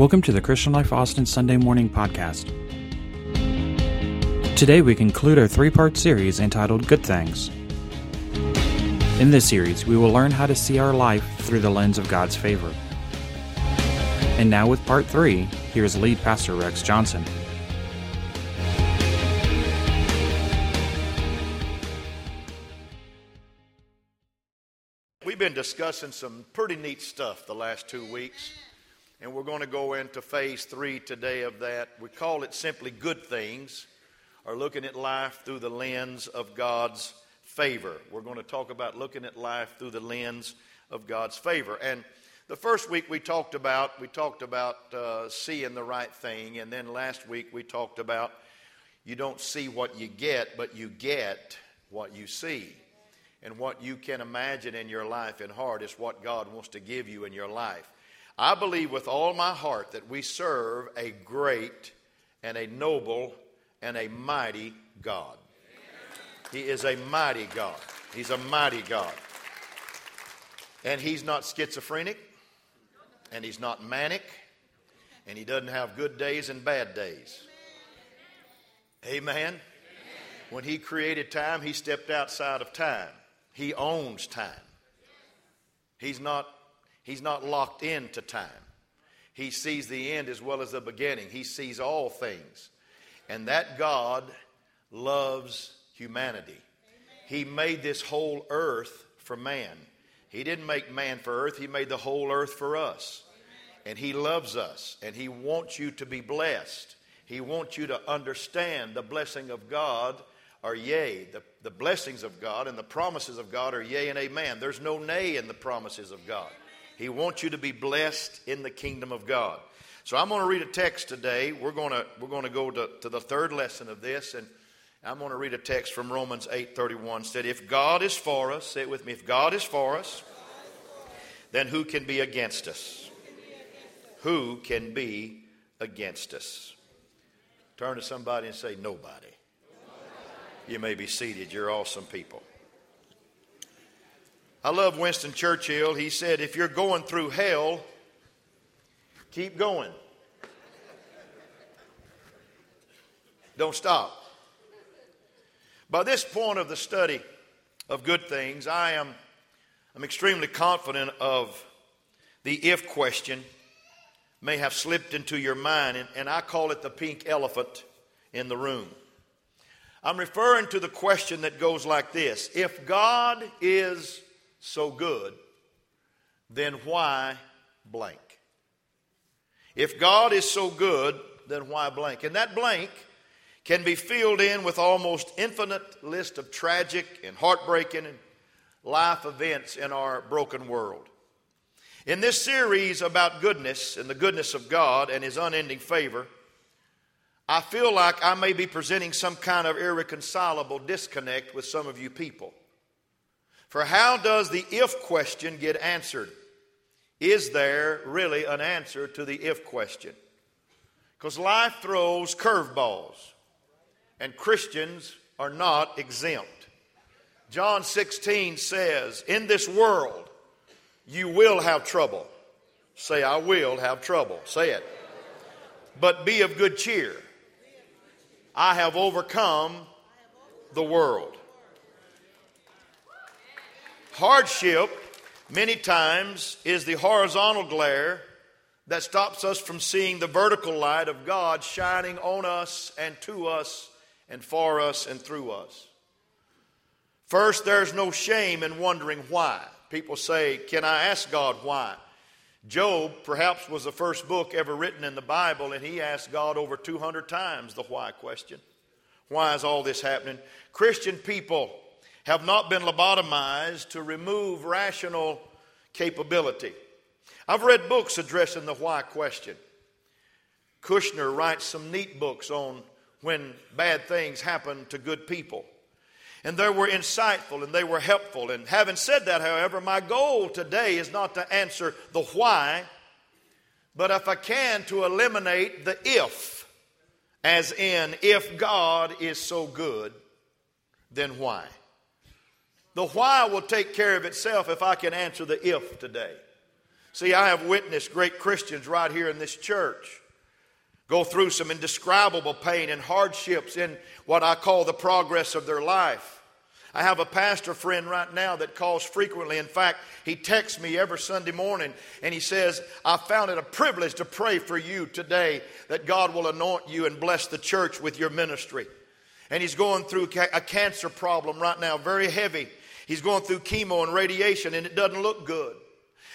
Welcome to the Christian Life Austin Sunday Morning Podcast. Today we conclude our three part series entitled Good Things. In this series, we will learn how to see our life through the lens of God's favor. And now, with part three, here's lead pastor Rex Johnson. We've been discussing some pretty neat stuff the last two weeks, and we're going to go into phase three today of that. We call it simply good things, or looking at life through the lens of God's favor. We're going to talk about looking at life through the lens of God's favor. And the first week we talked about we talked about uh, seeing the right thing, and then last week we talked about you don't see what you get, but you get what you see and what you can imagine in your life and heart is what God wants to give you in your life. I believe with all my heart that we serve a great and a noble and a mighty God. He is a mighty God. He's a mighty God. And He's not schizophrenic, and He's not manic, and He doesn't have good days and bad days. Amen. When He created time, He stepped outside of time. He owns time. He's not, he's not locked into time. He sees the end as well as the beginning. He sees all things. And that God loves humanity. He made this whole earth for man. He didn't make man for earth, He made the whole earth for us. And He loves us, and He wants you to be blessed. He wants you to understand the blessing of God are yea. The, the blessings of God and the promises of God are yea and amen. There's no nay in the promises of God. He wants you to be blessed in the kingdom of God. So I'm going to read a text today. We're going to, we're going to go to, to the third lesson of this, and I'm going to read a text from Romans 8:31. Said, "If God is for us, say it with me. If God is for us, then who can be against us? Who can be against us?" Turn to somebody and say, "Nobody." You may be seated. You're awesome people. I love Winston Churchill. He said, If you're going through hell, keep going. Don't stop. By this point of the study of good things, I am I'm extremely confident of the if question may have slipped into your mind, and, and I call it the pink elephant in the room. I'm referring to the question that goes like this If God is so good, then why blank? If God is so good, then why blank? And that blank can be filled in with almost infinite list of tragic and heartbreaking and life events in our broken world. In this series about goodness and the goodness of God and His unending favor, I feel like I may be presenting some kind of irreconcilable disconnect with some of you people. For how does the if question get answered? Is there really an answer to the if question? Because life throws curveballs, and Christians are not exempt. John 16 says, In this world, you will have trouble. Say, I will have trouble. Say it. But be of good cheer. I have overcome the world. Hardship, many times, is the horizontal glare that stops us from seeing the vertical light of God shining on us and to us and for us and through us. First, there's no shame in wondering why. People say, Can I ask God why? Job perhaps was the first book ever written in the Bible, and he asked God over 200 times the why question. Why is all this happening? Christian people have not been lobotomized to remove rational capability. I've read books addressing the why question. Kushner writes some neat books on when bad things happen to good people. And they were insightful and they were helpful. And having said that, however, my goal today is not to answer the why, but if I can, to eliminate the if, as in, if God is so good, then why? The why will take care of itself if I can answer the if today. See, I have witnessed great Christians right here in this church go through some indescribable pain and hardships in what I call the progress of their life. I have a pastor friend right now that calls frequently. In fact, he texts me every Sunday morning and he says, I found it a privilege to pray for you today that God will anoint you and bless the church with your ministry. And he's going through a cancer problem right now, very heavy. He's going through chemo and radiation and it doesn't look good.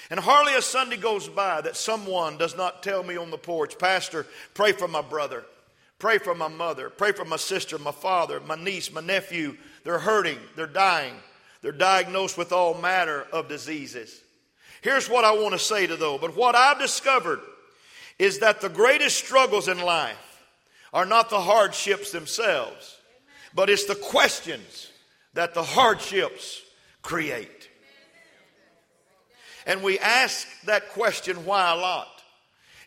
And hardly a Sunday goes by that someone does not tell me on the porch, Pastor, pray for my brother, pray for my mother, pray for my sister, my father, my niece, my nephew, they're hurting, they're dying, they're diagnosed with all manner of diseases. Here's what I want to say to those. But what I've discovered is that the greatest struggles in life are not the hardships themselves, but it's the questions that the hardships create. And we ask that question why a lot.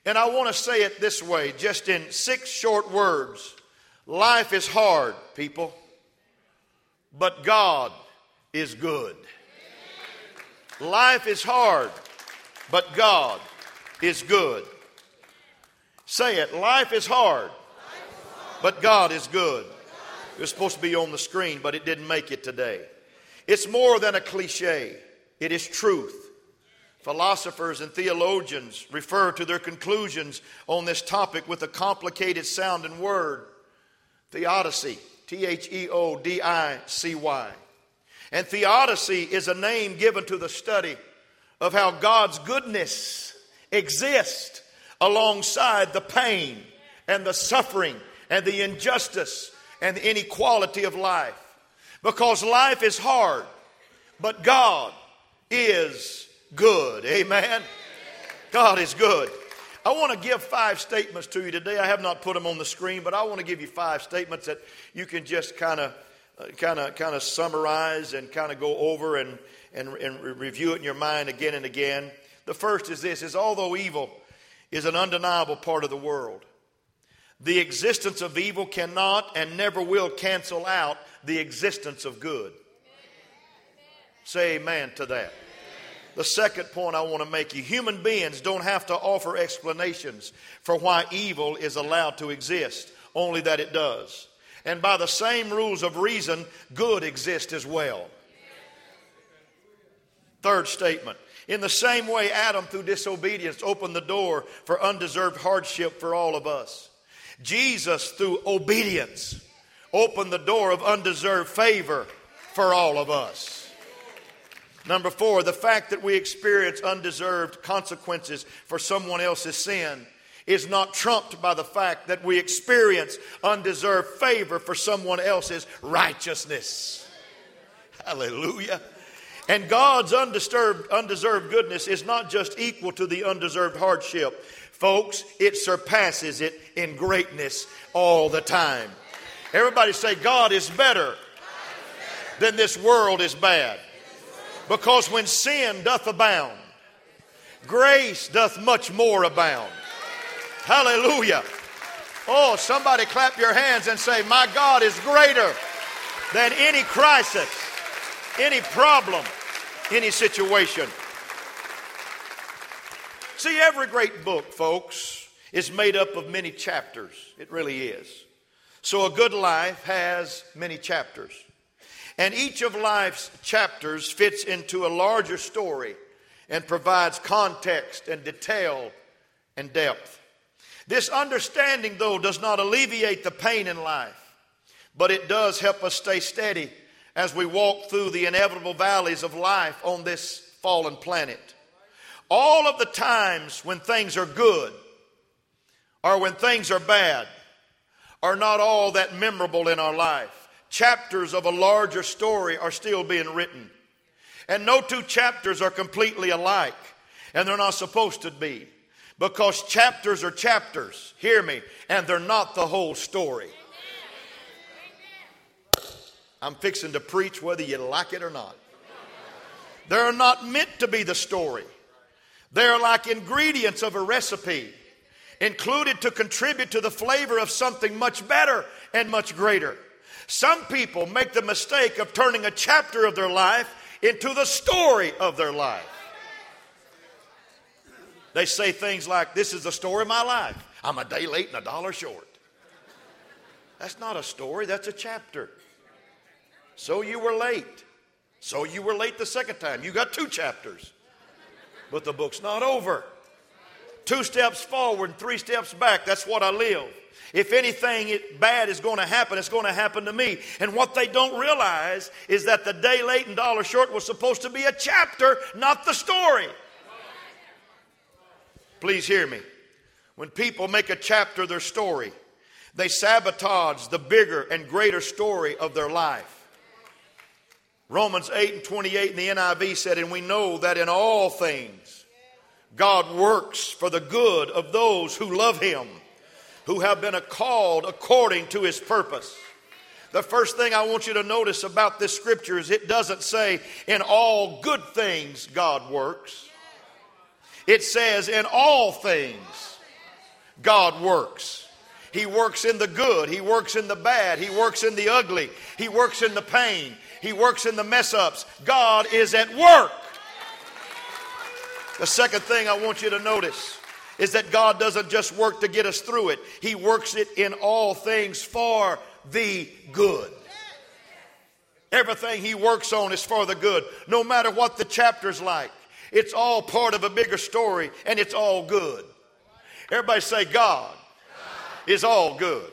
And I want to say it this way, just in six short words. Life is hard, people. But God is good. Life is hard, but God is good. Say it. Life is hard, but God is good. It was supposed to be on the screen, but it didn't make it today. It's more than a cliche, it is truth. Philosophers and theologians refer to their conclusions on this topic with a complicated sounding word theodicy. T H E O D I C Y. And theodicy is a name given to the study of how God's goodness exists alongside the pain and the suffering and the injustice and the inequality of life. Because life is hard, but God is good. Amen. God is good. I want to give five statements to you today. I have not put them on the screen, but I want to give you five statements that you can just kind of uh, kind of kind of summarize and kind of go over and, and, and review it in your mind again and again. The first is this is although evil is an undeniable part of the world, the existence of evil cannot and never will cancel out the existence of good. Say amen to that. The second point I want to make you human beings don't have to offer explanations for why evil is allowed to exist, only that it does. And by the same rules of reason, good exists as well. Third statement. In the same way, Adam, through disobedience, opened the door for undeserved hardship for all of us. Jesus, through obedience, opened the door of undeserved favor for all of us. Number four, the fact that we experience undeserved consequences for someone else's sin is not trumped by the fact that we experience undeserved favor for someone else's righteousness. Hallelujah. And God's undisturbed, undeserved goodness is not just equal to the undeserved hardship. Folks, it surpasses it in greatness all the time. Everybody say, God is better than this world is bad. Because when sin doth abound, grace doth much more abound. Hallelujah. Oh, somebody clap your hands and say, My God is greater than any crisis, any problem, any situation. See, every great book, folks, is made up of many chapters. It really is. So a good life has many chapters. And each of life's chapters fits into a larger story and provides context and detail and depth. This understanding, though, does not alleviate the pain in life, but it does help us stay steady as we walk through the inevitable valleys of life on this fallen planet. All of the times when things are good or when things are bad are not all that memorable in our life chapters of a larger story are still being written. And no two chapters are completely alike, and they're not supposed to be. Because chapters are chapters, hear me, and they're not the whole story. I'm fixing to preach whether you like it or not. They're not meant to be the story. They're like ingredients of a recipe, included to contribute to the flavor of something much better and much greater. Some people make the mistake of turning a chapter of their life into the story of their life. They say things like, This is the story of my life. I'm a day late and a dollar short. That's not a story, that's a chapter. So you were late. So you were late the second time. You got two chapters. But the book's not over. Two steps forward and three steps back. That's what I live. If anything bad is going to happen, it's going to happen to me. And what they don't realize is that the day late and dollar short was supposed to be a chapter, not the story. Please hear me. When people make a chapter their story, they sabotage the bigger and greater story of their life. Romans 8 and 28 in the NIV said, And we know that in all things God works for the good of those who love Him, who have been called according to His purpose. The first thing I want you to notice about this scripture is it doesn't say, In all good things God works. It says, In all things God works. He works in the good. He works in the bad. He works in the ugly. He works in the pain. He works in the mess ups. God is at work. The second thing I want you to notice is that God doesn't just work to get us through it, He works it in all things for the good. Everything He works on is for the good, no matter what the chapter's like. It's all part of a bigger story and it's all good. Everybody say, God is all good.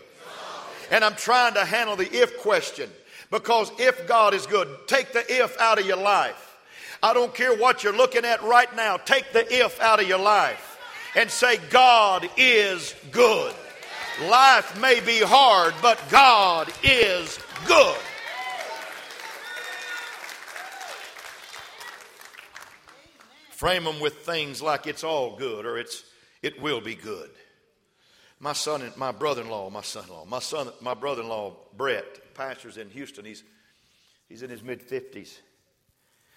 And I'm trying to handle the if question because if God is good, take the if out of your life. I don't care what you're looking at right now, take the if out of your life and say, God is good. Life may be hard, but God is good. Frame them with things like it's all good or it's it will be good. My son and my brother-in-law, my son-in-law, my son, my brother-in-law Brett, pastors in Houston. He's he's in his mid fifties.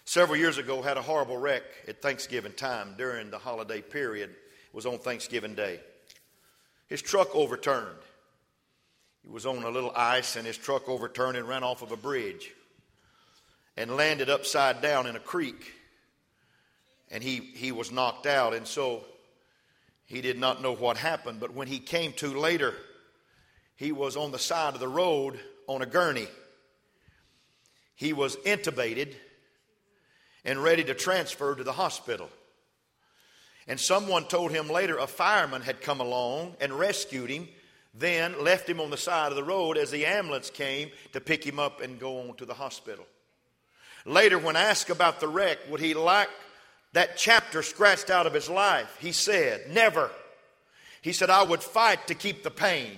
Several years ago, had a horrible wreck at Thanksgiving time during the holiday period. It was on Thanksgiving Day. His truck overturned. He was on a little ice, and his truck overturned and ran off of a bridge and landed upside down in a creek and he, he was knocked out. And so he did not know what happened. But when he came to later, he was on the side of the road on a gurney. He was intubated and ready to transfer to the hospital. And someone told him later a fireman had come along and rescued him, then left him on the side of the road as the ambulance came to pick him up and go on to the hospital. Later, when asked about the wreck, would he like that chapter scratched out of his life, he said, Never. He said, I would fight to keep the pain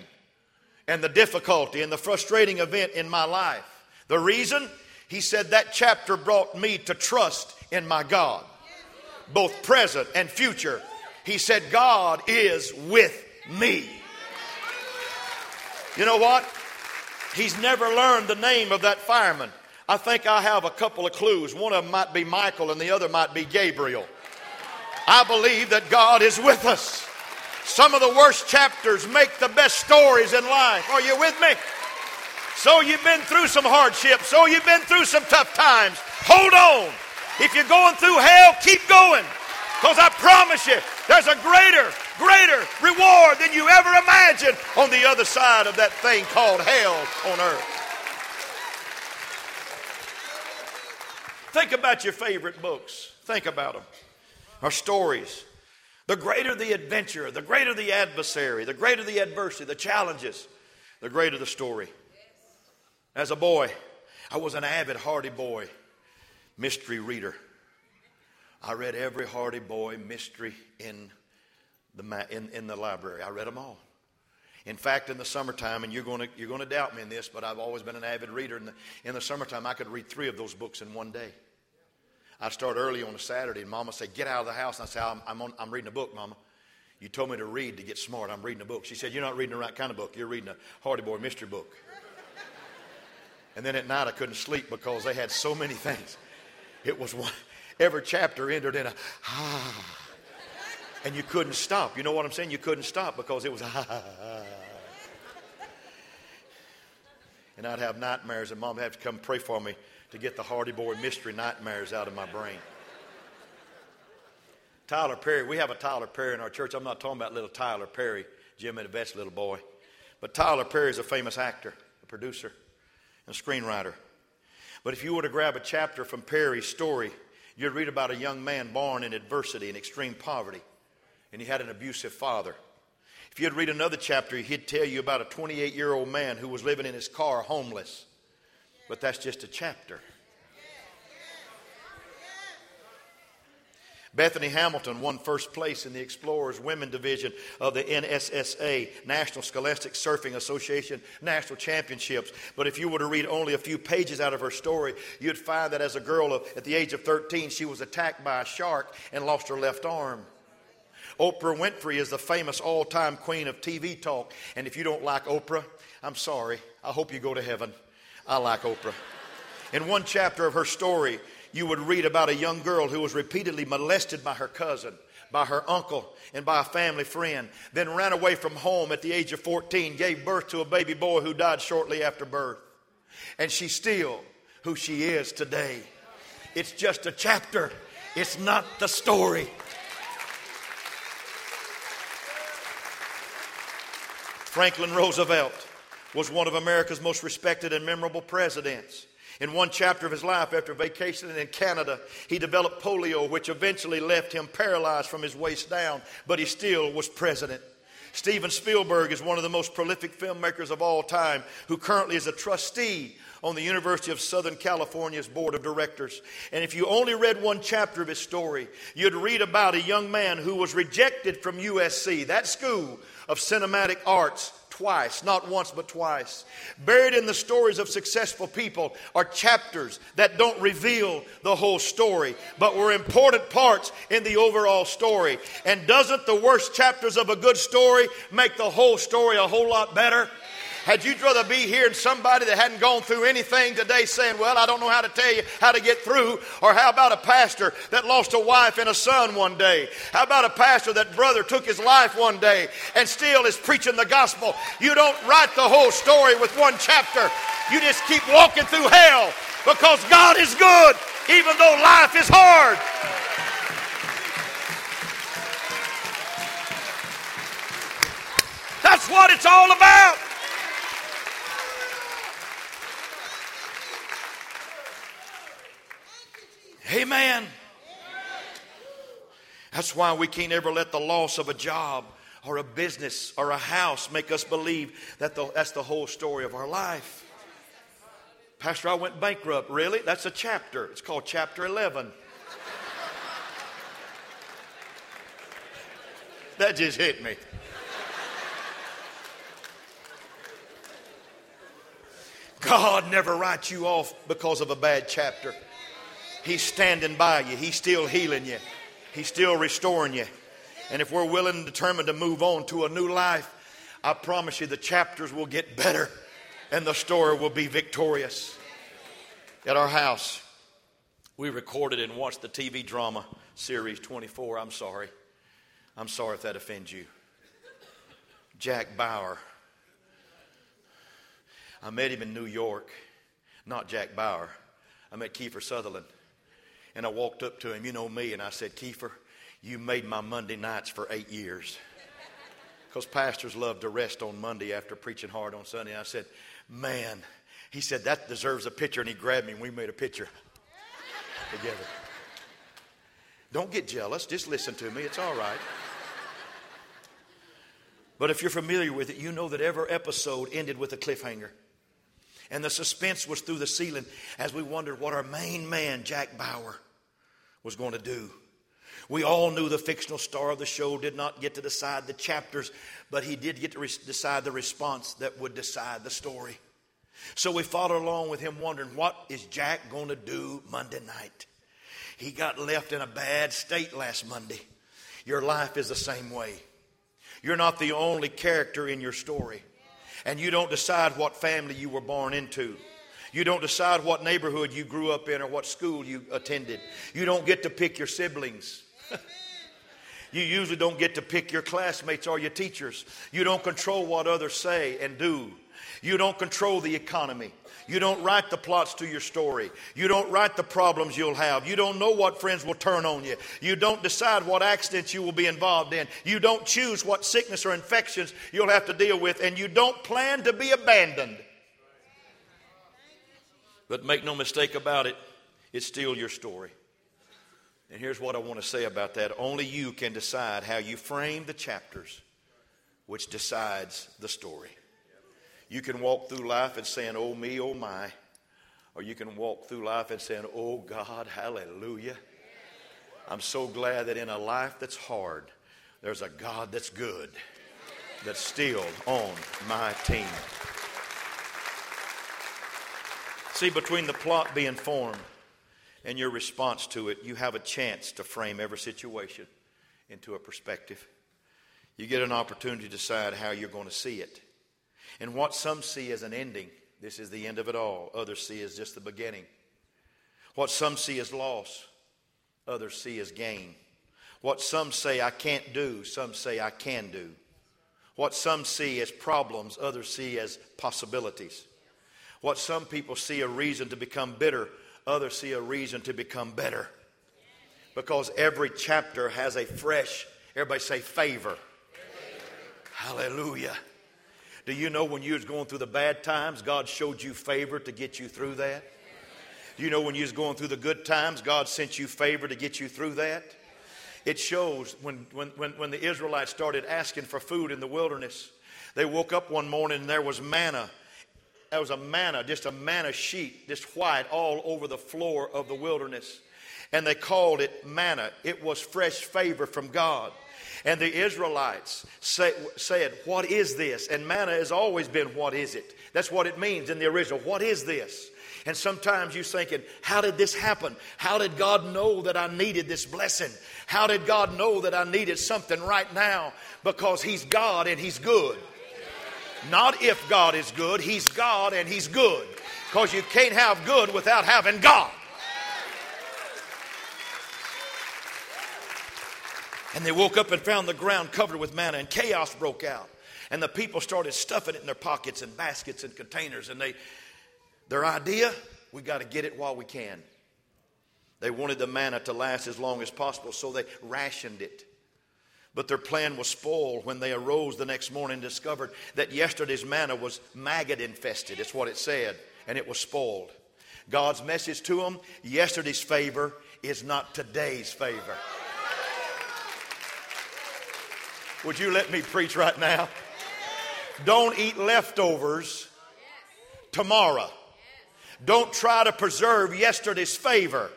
and the difficulty and the frustrating event in my life. The reason? He said, That chapter brought me to trust in my God, both present and future. He said, God is with me. You know what? He's never learned the name of that fireman. I think I have a couple of clues. One of them might be Michael and the other might be Gabriel. I believe that God is with us. Some of the worst chapters make the best stories in life. Are you with me? So you've been through some hardships. So you've been through some tough times. Hold on. If you're going through hell, keep going. Because I promise you, there's a greater, greater reward than you ever imagined on the other side of that thing called hell on earth. Think about your favorite books. Think about them. Our stories. The greater the adventure, the greater the adversary, the greater the adversity, the challenges, the greater the story. As a boy, I was an avid Hardy Boy mystery reader. I read every Hardy Boy mystery in the, in, in the library. I read them all. In fact, in the summertime, and you're going to, you're going to doubt me in this, but I've always been an avid reader. In the, in the summertime, I could read three of those books in one day. I'd start early on a Saturday, and Mama say, Get out of the house. And I'd say, I'm, I'm, on, I'm reading a book, Mama. You told me to read to get smart. I'm reading a book. She said, You're not reading the right kind of book. You're reading a Hardy Boy mystery book. And then at night, I couldn't sleep because they had so many things. It was one, every chapter ended in a ah. And you couldn't stop. You know what I'm saying? You couldn't stop because it was ah. and I'd have nightmares, and mom would have to come pray for me to get the Hardy Boy mystery nightmares out of my brain. Tyler Perry, we have a Tyler Perry in our church. I'm not talking about little Tyler Perry, Jim and Yvette's little boy. But Tyler Perry is a famous actor, a producer, a screenwriter. But if you were to grab a chapter from Perry's story, you'd read about a young man born in adversity and extreme poverty, and he had an abusive father. If you'd read another chapter, he'd tell you about a 28 year old man who was living in his car homeless. But that's just a chapter. Bethany Hamilton won first place in the Explorers Women Division of the NSSA, National Scholastic Surfing Association National Championships. But if you were to read only a few pages out of her story, you'd find that as a girl of, at the age of 13, she was attacked by a shark and lost her left arm. Oprah Winfrey is the famous all time queen of TV talk. And if you don't like Oprah, I'm sorry. I hope you go to heaven. I like Oprah. In one chapter of her story, you would read about a young girl who was repeatedly molested by her cousin, by her uncle, and by a family friend, then ran away from home at the age of 14, gave birth to a baby boy who died shortly after birth. And she's still who she is today. It's just a chapter, it's not the story. Franklin Roosevelt was one of America's most respected and memorable presidents. In one chapter of his life, after vacationing in Canada, he developed polio, which eventually left him paralyzed from his waist down, but he still was president. Steven Spielberg is one of the most prolific filmmakers of all time, who currently is a trustee on the University of Southern California's board of directors. And if you only read one chapter of his story, you'd read about a young man who was rejected from USC, that school of cinematic arts, twice, not once, but twice. Buried in the stories of successful people are chapters that don't reveal the whole story, but were important parts in the overall story. And doesn't the worst chapters of a good story make the whole story a whole lot better? Had you rather be hearing somebody that hadn't gone through anything today saying, Well, I don't know how to tell you how to get through? Or how about a pastor that lost a wife and a son one day? How about a pastor that brother took his life one day and still is preaching the gospel? You don't write the whole story with one chapter. You just keep walking through hell because God is good, even though life is hard. That's what it's all about. Amen. That's why we can't ever let the loss of a job or a business or a house make us believe that the, that's the whole story of our life. Pastor, I went bankrupt. Really? That's a chapter. It's called chapter 11. that just hit me. God never writes you off because of a bad chapter. He's standing by you. He's still healing you. He's still restoring you. And if we're willing and determined to move on to a new life, I promise you the chapters will get better and the story will be victorious. At our house, we recorded and watched the TV drama series 24. I'm sorry. I'm sorry if that offends you. Jack Bauer. I met him in New York. Not Jack Bauer. I met Kiefer Sutherland. And I walked up to him, you know me, and I said, Kiefer, you made my Monday nights for eight years. Because pastors love to rest on Monday after preaching hard on Sunday. And I said, Man, he said, that deserves a picture. And he grabbed me and we made a picture together. Don't get jealous. Just listen to me. It's all right. But if you're familiar with it, you know that every episode ended with a cliffhanger. And the suspense was through the ceiling as we wondered what our main man, Jack Bauer, was going to do. We all knew the fictional star of the show did not get to decide the chapters, but he did get to re- decide the response that would decide the story. So we followed along with him, wondering what is Jack going to do Monday night? He got left in a bad state last Monday. Your life is the same way. You're not the only character in your story and you don't decide what family you were born into. You don't decide what neighborhood you grew up in or what school you attended. You don't get to pick your siblings. you usually don't get to pick your classmates or your teachers. You don't control what others say and do. You don't control the economy. You don't write the plots to your story. You don't write the problems you'll have. You don't know what friends will turn on you. You don't decide what accidents you will be involved in. You don't choose what sickness or infections you'll have to deal with. And you don't plan to be abandoned. But make no mistake about it, it's still your story. And here's what I want to say about that only you can decide how you frame the chapters, which decides the story. You can walk through life and saying, Oh me, oh my. Or you can walk through life and saying, Oh God, hallelujah. I'm so glad that in a life that's hard, there's a God that's good, that's still on my team. See, between the plot being formed and your response to it, you have a chance to frame every situation into a perspective. You get an opportunity to decide how you're going to see it. And what some see as an ending, this is the end of it all. Others see as just the beginning. What some see as loss, others see as gain. What some say I can't do, some say I can do. What some see as problems, others see as possibilities. What some people see a reason to become bitter, others see a reason to become better. Because every chapter has a fresh, everybody say favor. favor. Hallelujah. Do you know when you was going through the bad times, God showed you favor to get you through that? Do you know when you was going through the good times, God sent you favor to get you through that? It shows when, when, when, when the Israelites started asking for food in the wilderness, they woke up one morning and there was manna. There was a manna, just a manna sheet, just white all over the floor of the wilderness. And they called it manna. It was fresh favor from God. And the Israelites say, said, What is this? And manna has always been, What is it? That's what it means in the original. What is this? And sometimes you're thinking, How did this happen? How did God know that I needed this blessing? How did God know that I needed something right now? Because He's God and He's good. Not if God is good, He's God and He's good. Because you can't have good without having God. And they woke up and found the ground covered with manna, and chaos broke out. And the people started stuffing it in their pockets and baskets and containers. And they, their idea, we got to get it while we can. They wanted the manna to last as long as possible, so they rationed it. But their plan was spoiled when they arose the next morning and discovered that yesterday's manna was maggot infested. It's what it said, and it was spoiled. God's message to them yesterday's favor is not today's favor. Would you let me preach right now? Don't eat leftovers tomorrow. Don't try to preserve yesterday's favor,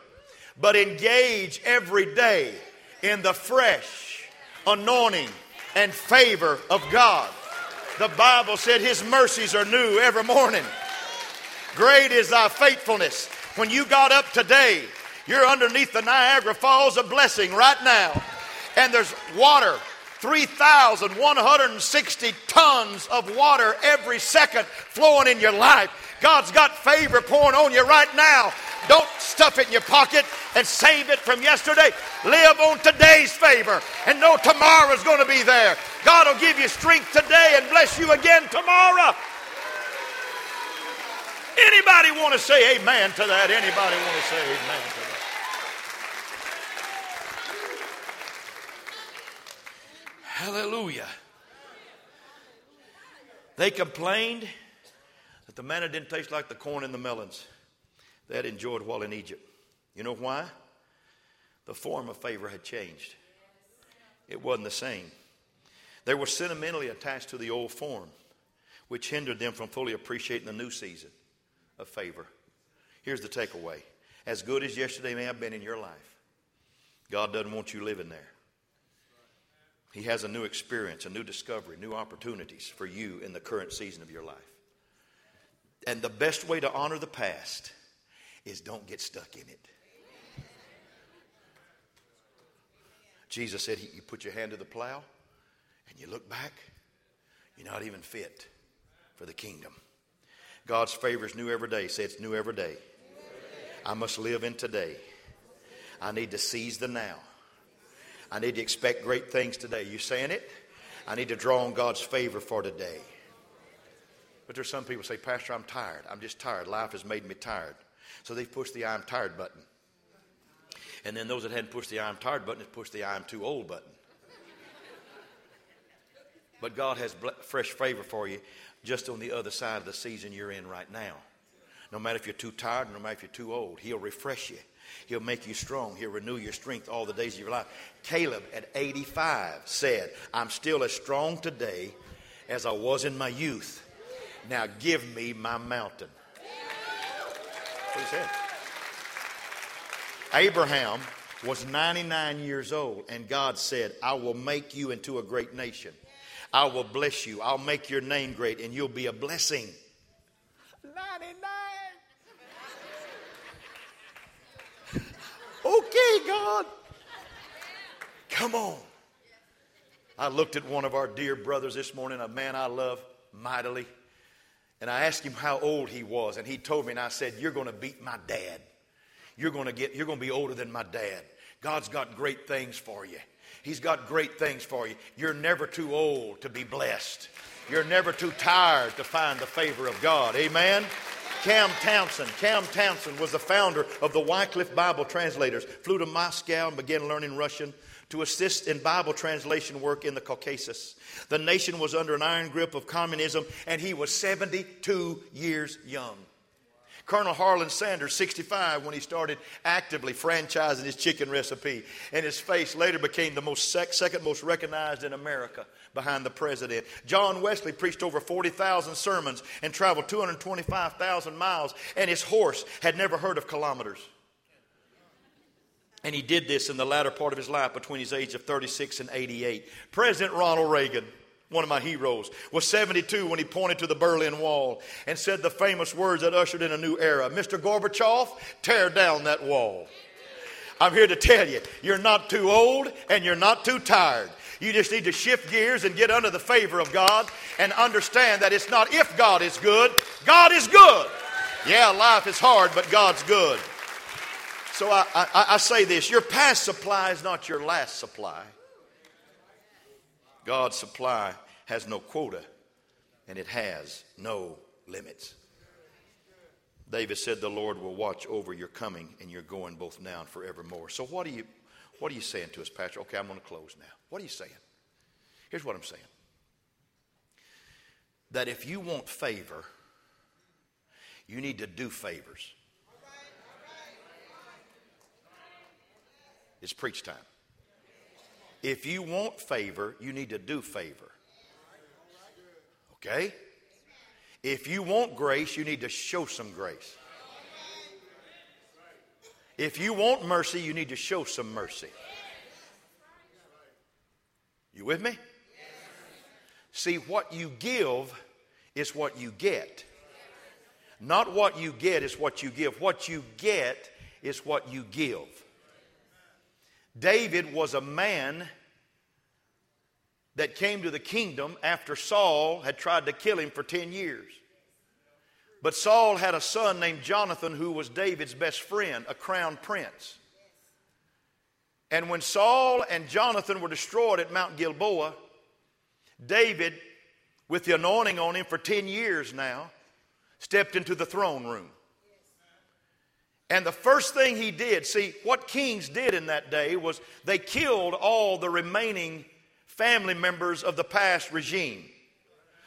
but engage every day in the fresh anointing and favor of God. The Bible said His mercies are new every morning. Great is thy faithfulness. When you got up today, you're underneath the Niagara Falls of blessing right now. And there's water 3,160 tons of water every second flowing in your life. God's got favor pouring on you right now. Don't stuff it in your pocket and save it from yesterday. Live on today's favor and know tomorrow's going to be there. God will give you strength today and bless you again tomorrow. Anybody want to say amen to that? Anybody want to say amen to that? Hallelujah. They complained that the manna didn't taste like the corn and the melons they had enjoyed while in Egypt. You know why? The form of favor had changed, it wasn't the same. They were sentimentally attached to the old form, which hindered them from fully appreciating the new season of favor. Here's the takeaway as good as yesterday may have been in your life, God doesn't want you living there. He has a new experience, a new discovery, new opportunities for you in the current season of your life. And the best way to honor the past is don't get stuck in it. Jesus said, You put your hand to the plow and you look back, you're not even fit for the kingdom. God's favor is new every day. Say it's new every day. I must live in today. I need to seize the now. I need to expect great things today. You saying it? I need to draw on God's favor for today. But there's some people say, Pastor, I'm tired. I'm just tired. Life has made me tired. So they've pushed the I'm tired button. And then those that hadn't pushed the I'm tired button have pushed the I'm too old button. But God has fresh favor for you just on the other side of the season you're in right now. No matter if you're too tired, no matter if you're too old, He'll refresh you. He'll make you strong. He'll renew your strength all the days of your life. Caleb at 85 said, I'm still as strong today as I was in my youth. Now give me my mountain. What he said. Abraham was 99 years old, and God said, I will make you into a great nation. I will bless you. I'll make your name great, and you'll be a blessing. 99. Okay, God. Come on. I looked at one of our dear brothers this morning, a man I love mightily, and I asked him how old he was, and he told me, and I said, You're going to beat my dad. You're going to get, you're going to be older than my dad. God's got great things for you. He's got great things for you. You're never too old to be blessed. You're never too tired to find the favor of God. Amen. Cam Townsend. Cam Townsend was the founder of the Wycliffe Bible Translators. Flew to Moscow and began learning Russian to assist in Bible translation work in the Caucasus. The nation was under an iron grip of communism, and he was 72 years young. Colonel Harlan Sanders, 65, when he started actively franchising his chicken recipe, and his face later became the most sec- second most recognized in America behind the president. John Wesley preached over 40,000 sermons and traveled 225,000 miles, and his horse had never heard of kilometers. And he did this in the latter part of his life between his age of 36 and 88. President Ronald Reagan, one of my heroes, was 72 when he pointed to the Berlin Wall and said the famous words that ushered in a new era Mr. Gorbachev, tear down that wall. I'm here to tell you, you're not too old and you're not too tired. You just need to shift gears and get under the favor of God and understand that it's not if God is good, God is good. Yeah, life is hard, but God's good. So I, I, I say this your past supply is not your last supply. God's supply has no quota and it has no limits. David said, The Lord will watch over your coming and your going both now and forevermore. So, what are you, what are you saying to us, Pastor? Okay, I'm going to close now. What are you saying? Here's what I'm saying that if you want favor, you need to do favors. It's preach time. If you want favor, you need to do favor. Okay? If you want grace, you need to show some grace. If you want mercy, you need to show some mercy. You with me? See, what you give is what you get. Not what you get is what you give. What you get is what you give. David was a man that came to the kingdom after Saul had tried to kill him for 10 years. But Saul had a son named Jonathan who was David's best friend, a crown prince. And when Saul and Jonathan were destroyed at Mount Gilboa, David, with the anointing on him for 10 years now, stepped into the throne room. And the first thing he did, see, what kings did in that day was they killed all the remaining family members of the past regime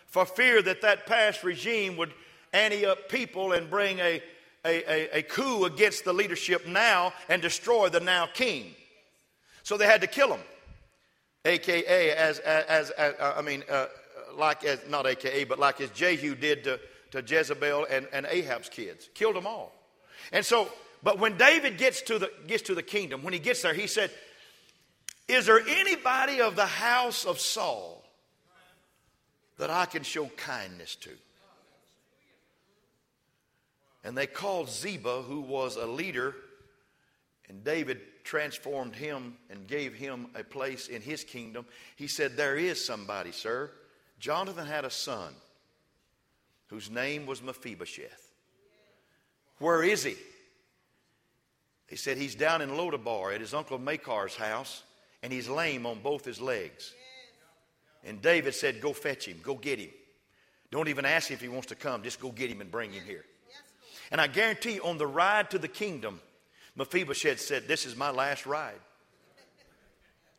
for fear that that past regime would ante up people and bring a, a, a, a coup against the leadership now and destroy the now king. So they had to kill him, aka as, as, as, uh, I mean, uh, like as, not aka, but like as Jehu did to, to Jezebel and, and Ahab's kids, killed them all. And so, but when David gets to the, gets to the kingdom, when he gets there, he said, is there anybody of the house of Saul that I can show kindness to? And they called Ziba, who was a leader, and David transformed him and gave him a place in his kingdom. He said, There is somebody, sir. Jonathan had a son whose name was Mephibosheth. Where is he? He said, He's down in Lodabar at his uncle Machir's house and he's lame on both his legs. And David said, Go fetch him, go get him. Don't even ask if he wants to come. Just go get him and bring him here. And I guarantee you, on the ride to the kingdom, Mephibosheth said, This is my last ride.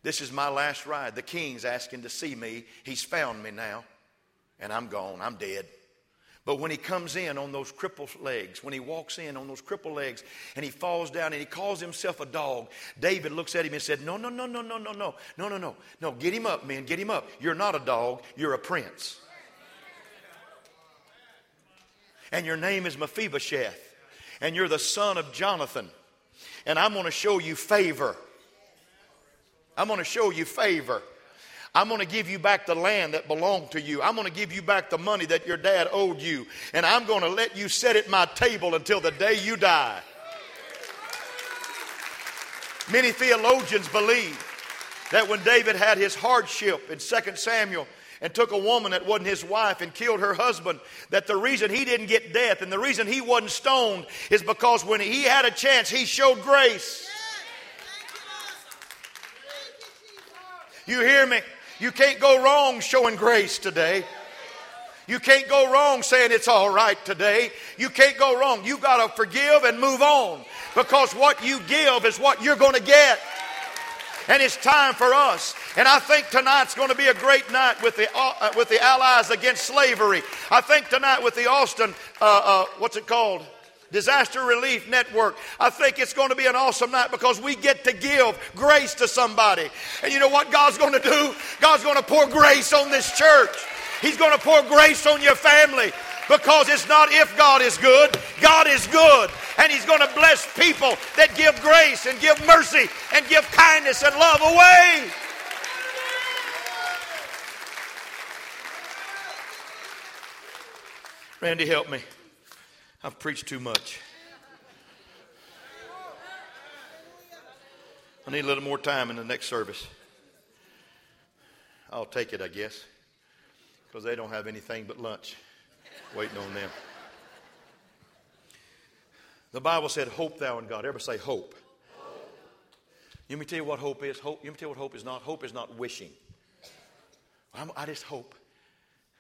This is my last ride. The king's asking to see me. He's found me now, and I'm gone. I'm dead. But when he comes in on those crippled legs, when he walks in on those crippled legs and he falls down and he calls himself a dog, David looks at him and said, No, no, no, no, no, no, no, no, no, no, no, get him up, man, get him up. You're not a dog, you're a prince. And your name is Mephibosheth, and you're the son of Jonathan. And I'm going to show you favor. I'm going to show you favor. I'm going to give you back the land that belonged to you. I'm going to give you back the money that your dad owed you. And I'm going to let you sit at my table until the day you die. Many theologians believe that when David had his hardship in 2 Samuel and took a woman that wasn't his wife and killed her husband, that the reason he didn't get death and the reason he wasn't stoned is because when he had a chance, he showed grace. You hear me? You can't go wrong showing grace today. You can't go wrong saying it's all right today. You can't go wrong. You got to forgive and move on because what you give is what you're going to get. And it's time for us. And I think tonight's going to be a great night with the, uh, with the Allies against slavery. I think tonight with the Austin, uh, uh, what's it called? Disaster Relief Network. I think it's going to be an awesome night because we get to give grace to somebody. And you know what God's going to do? God's going to pour grace on this church. He's going to pour grace on your family because it's not if God is good, God is good. And He's going to bless people that give grace and give mercy and give kindness and love away. Randy, help me. I've preached too much. I need a little more time in the next service. I'll take it, I guess, because they don't have anything but lunch waiting on them. The Bible said, Hope thou in God. Ever say hope? Let me tell you what hope is. Hope, let me tell you what hope is not. Hope is not wishing. I'm, i just hope.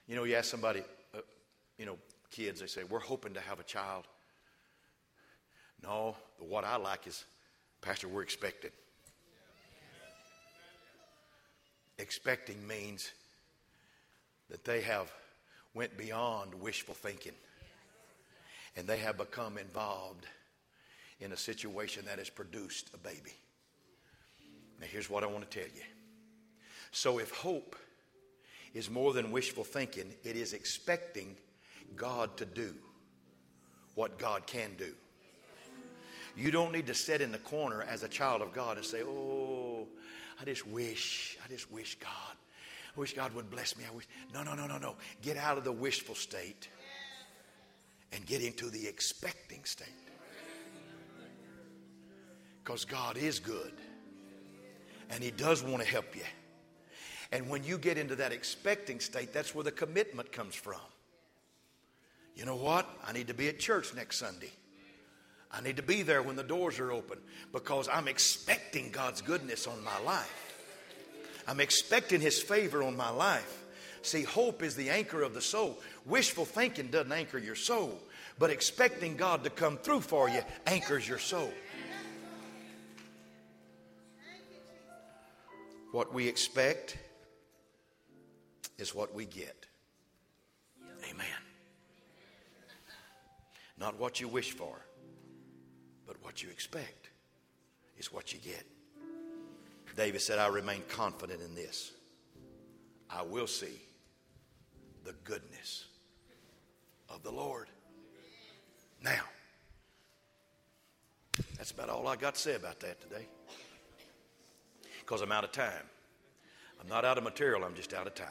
You know, you ask somebody, uh, you know, kids, they say, We're hoping to have a child. No, what I like is, Pastor, we're expecting. Expecting means that they have went beyond wishful thinking and they have become involved in a situation that has produced a baby. Now, here's what I want to tell you. So, if hope is more than wishful thinking, it is expecting God to do what God can do. You don't need to sit in the corner as a child of God and say, Oh, I just wish, I just wish God. I wish God would bless me. I wish. No, no, no, no, no. Get out of the wishful state and get into the expecting state. Because God is good and He does want to help you. And when you get into that expecting state, that's where the commitment comes from. You know what? I need to be at church next Sunday. I need to be there when the doors are open because I'm expecting God's goodness on my life. I'm expecting His favor on my life. See, hope is the anchor of the soul. Wishful thinking doesn't anchor your soul, but expecting God to come through for you anchors your soul. What we expect is what we get. Not what you wish for, but what you expect is what you get. David said, I remain confident in this. I will see the goodness of the Lord. Now, that's about all I got to say about that today. Because I'm out of time. I'm not out of material, I'm just out of time.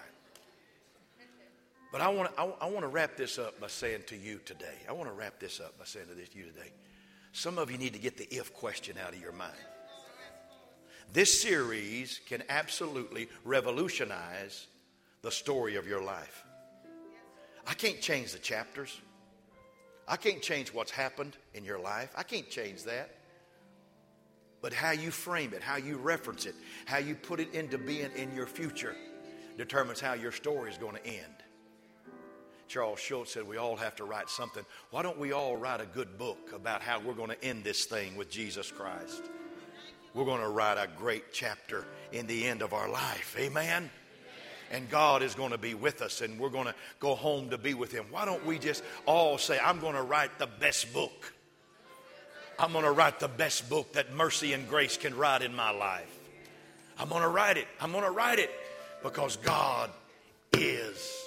But I want to I, want to wrap this up by saying to you today. I want to wrap this up by saying to this you today. Some of you need to get the if question out of your mind. This series can absolutely revolutionize the story of your life. I can't change the chapters. I can't change what's happened in your life. I can't change that. But how you frame it, how you reference it, how you put it into being in your future determines how your story is going to end. Charles Schulz said we all have to write something. Why don't we all write a good book about how we're going to end this thing with Jesus Christ? We're going to write a great chapter in the end of our life. Amen? And God is going to be with us and we're going to go home to be with Him. Why don't we just all say, I'm going to write the best book? I'm going to write the best book that mercy and grace can write in my life. I'm going to write it. I'm going to write it because God is